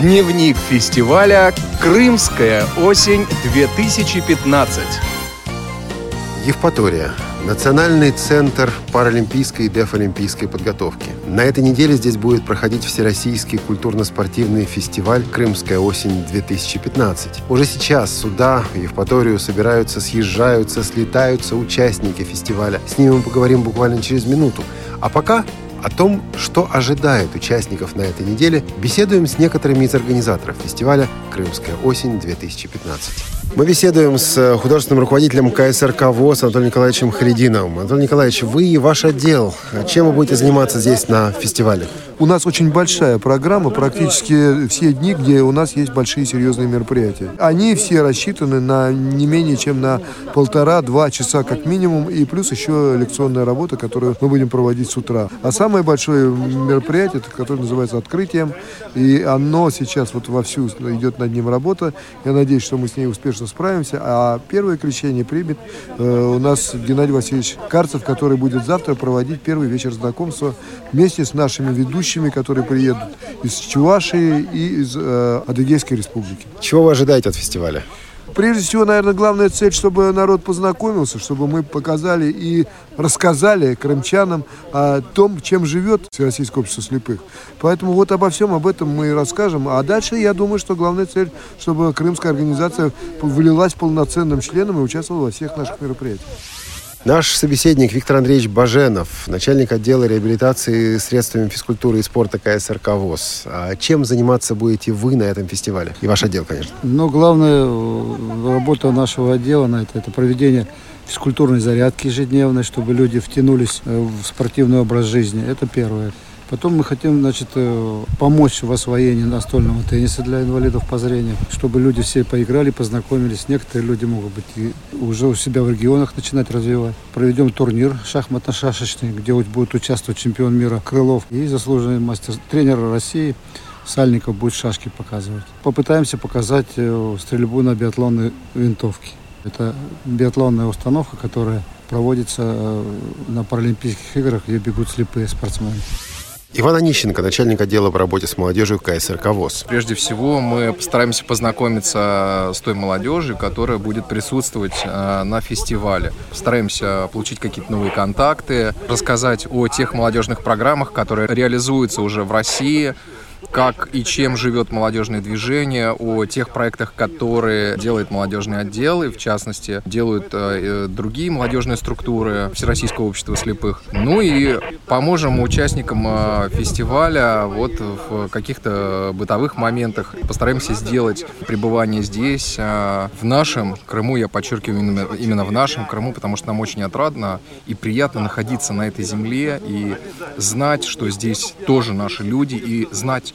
Дневник фестиваля «Крымская осень-2015». Евпатория. Национальный центр паралимпийской и дефолимпийской подготовки. На этой неделе здесь будет проходить Всероссийский культурно-спортивный фестиваль «Крымская осень-2015». Уже сейчас сюда, в Евпаторию, собираются, съезжаются, слетаются участники фестиваля. С ними мы поговорим буквально через минуту. А пока о том, что ожидает участников на этой неделе, беседуем с некоторыми из организаторов фестиваля «Крымская осень-2015». Мы беседуем с художественным руководителем КСРК ВОЗ Анатолием Николаевичем Харидиновым. Анатолий Николаевич, вы и ваш отдел, чем вы будете заниматься здесь на фестивале? У нас очень большая программа, практически все дни, где у нас есть большие серьезные мероприятия. Они все рассчитаны на не менее чем на полтора-два часа как минимум, и плюс еще лекционная работа, которую мы будем проводить с утра. А самое большое мероприятие, которое называется «Открытием», и оно сейчас вот вовсю идет над ним работа. Я надеюсь, что мы с ней успешно справимся. А первое крещение примет э, у нас Геннадий Васильевич Карцев, который будет завтра проводить первый вечер знакомства вместе с нашими ведущими которые приедут из Чувашии и из э, Адыгейской республики. Чего вы ожидаете от фестиваля? Прежде всего, наверное, главная цель, чтобы народ познакомился, чтобы мы показали и рассказали крымчанам о том, чем живет Всероссийское общество слепых. Поэтому вот обо всем об этом мы и расскажем. А дальше, я думаю, что главная цель, чтобы крымская организация вылилась полноценным членом и участвовала во всех наших мероприятиях. Наш собеседник Виктор Андреевич Баженов, начальник отдела реабилитации средствами физкультуры и спорта КСРК ВОЗ. А чем заниматься будете вы на этом фестивале? И ваш отдел, конечно. Ну, главная э, работа нашего отдела на это, это проведение физкультурной зарядки ежедневной, чтобы люди втянулись э, в спортивный образ жизни. Это первое. Потом мы хотим, значит, э, помочь в освоении настольного тенниса для инвалидов по зрению, чтобы люди все поиграли, познакомились. Некоторые люди могут быть и уже у себя в регионах начинать развивать. Проведем турнир шахматно-шашечный, где будет участвовать чемпион мира Крылов и заслуженный мастер, тренер России Сальников будет шашки показывать. Попытаемся показать э, стрельбу на биатлонной винтовке. Это биатлонная установка, которая проводится э, на Паралимпийских играх, где бегут слепые спортсмены. Иван Онищенко, начальник отдела по работе с молодежью КСРК ВОЗ. Прежде всего, мы постараемся познакомиться с той молодежью, которая будет присутствовать э, на фестивале. Постараемся получить какие-то новые контакты, рассказать о тех молодежных программах, которые реализуются уже в России, как и чем живет молодежное движение, о тех проектах, которые делает молодежный отдел, и в частности делают э, другие молодежные структуры Всероссийского общества слепых. Ну и поможем участникам э, фестиваля вот в каких-то бытовых моментах. Постараемся сделать пребывание здесь, э, в нашем Крыму, я подчеркиваю именно в нашем Крыму, потому что нам очень отрадно и приятно находиться на этой земле и знать, что здесь тоже наши люди, и знать,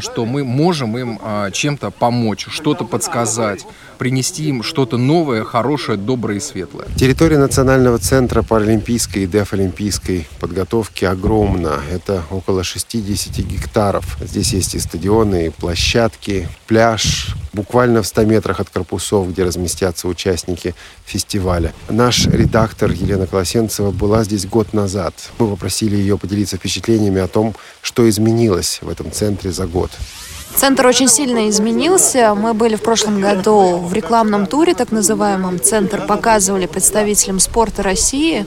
что мы можем им а, чем-то помочь, что-то подсказать, принести им что-то новое, хорошее, доброе и светлое. Территория Национального центра паралимпийской и дефолимпийской подготовки огромна. Это около 60 гектаров. Здесь есть и стадионы, и площадки, пляж, буквально в 100 метрах от корпусов, где разместятся участники фестиваля. Наш редактор Елена Колосенцева была здесь год назад. Мы попросили ее поделиться впечатлениями о том, что изменилось в этом центре за год. Центр очень сильно изменился. Мы были в прошлом году в рекламном туре, так называемом. Центр показывали представителям спорта России,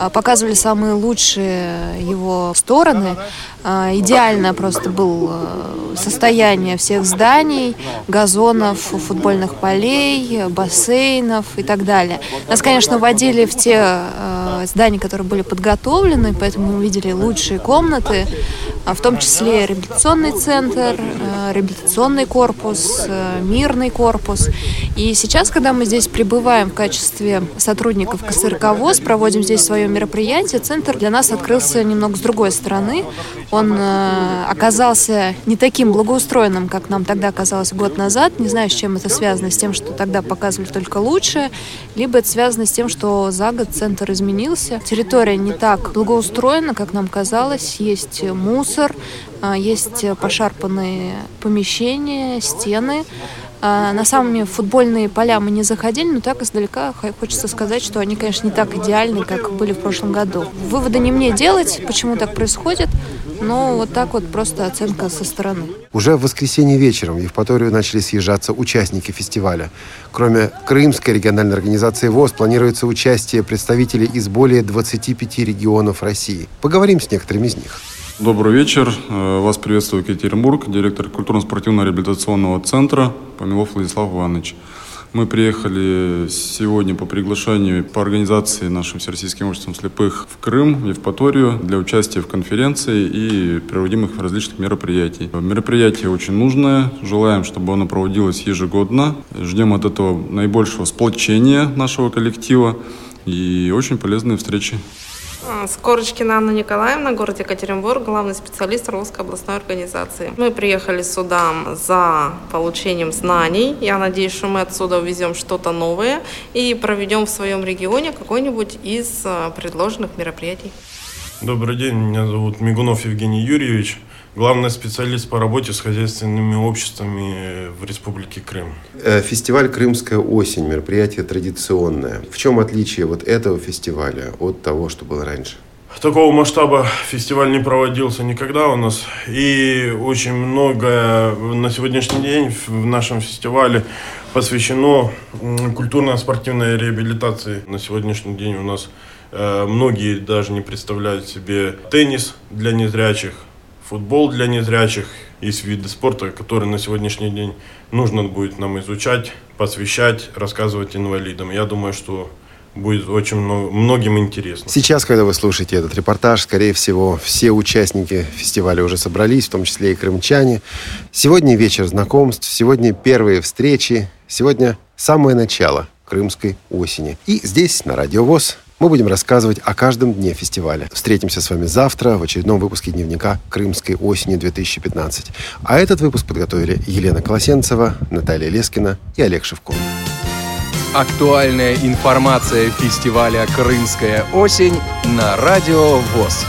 а, показывали самые лучшие его стороны. А, идеально просто было состояние всех зданий, газонов, футбольных полей, бассейнов и так далее. Нас, конечно, водили в те а, здания, которые были подготовлены, поэтому мы увидели лучшие комнаты, в том числе реабилитационный центр, реабилитационный корпус, э, мирный корпус. И сейчас, когда мы здесь прибываем в качестве сотрудников КСРК ВОЗ, проводим здесь свое мероприятие, центр для нас открылся немного с другой стороны. Он э, оказался не таким благоустроенным, как нам тогда казалось год назад. Не знаю, с чем это связано, с тем, что тогда показывали только лучшее, либо это связано с тем, что за год центр изменился. Территория не так благоустроена, как нам казалось. Есть мусор, а, есть пошарпанные помещения, стены. А, на самые футбольные поля мы не заходили, но так издалека хочется сказать, что они, конечно, не так идеальны, как были в прошлом году. Выводы не мне делать, почему так происходит. но вот так вот просто оценка со стороны. Уже в воскресенье вечером в Евпаторию начали съезжаться участники фестиваля. Кроме Крымской региональной организации ВОЗ, планируется участие представителей из более 25 регионов России. Поговорим с некоторыми из них. Добрый вечер. Э, вас приветствует Екатеринбург, директор культурно-спортивного реабилитационного центра Помилов Владислав Иванович. Мы приехали сегодня по приглашению по организации нашим Всероссийским обществом слепых в Крым, в Евпаторию, для участия в конференции и проводимых различных мероприятий. Мероприятие очень нужное. Желаем, чтобы оно проводилось ежегодно. Ждем от этого наибольшего сплочения нашего коллектива и очень полезные встречи. А, Скорочкина Анна Николаевна, город Екатеринбург, главный специалист Орловской областной организации. Мы приехали сюда за получением знаний. Я надеюсь, что мы отсюда увезем что-то новое и проведем в своем регионе какой-нибудь из а, предложенных мероприятий. Добрый день, меня зовут Мигунов Евгений Юрьевич главный специалист по работе с хозяйственными обществами в Республике Крым. Э, фестиваль «Крымская осень» – мероприятие традиционное. В чем отличие вот этого фестиваля от того, что было раньше? Такого масштаба фестиваль не проводился никогда у нас. И очень много на сегодняшний день в нашем фестивале посвящено культурно-спортивной реабилитации. На сегодняшний день у нас э, многие даже не представляют себе теннис для незрячих, футбол для незрячих. Есть виды спорта, которые на сегодняшний день нужно будет нам изучать, посвящать, рассказывать инвалидам. Я думаю, что будет очень много, многим интересно. Сейчас, когда вы слушаете этот репортаж, скорее всего, все участники фестиваля уже собрались, в том числе и крымчане. Сегодня вечер знакомств, сегодня первые встречи, сегодня самое начало крымской осени. И здесь, на Радио ВОЗ, мы будем рассказывать о каждом дне фестиваля. Встретимся с вами завтра в очередном выпуске дневника «Крымской осени 2015». А этот выпуск подготовили Елена Колосенцева, Наталья Лескина и Олег Шевко. Актуальная информация фестиваля «Крымская осень» на Радио ВОЗ.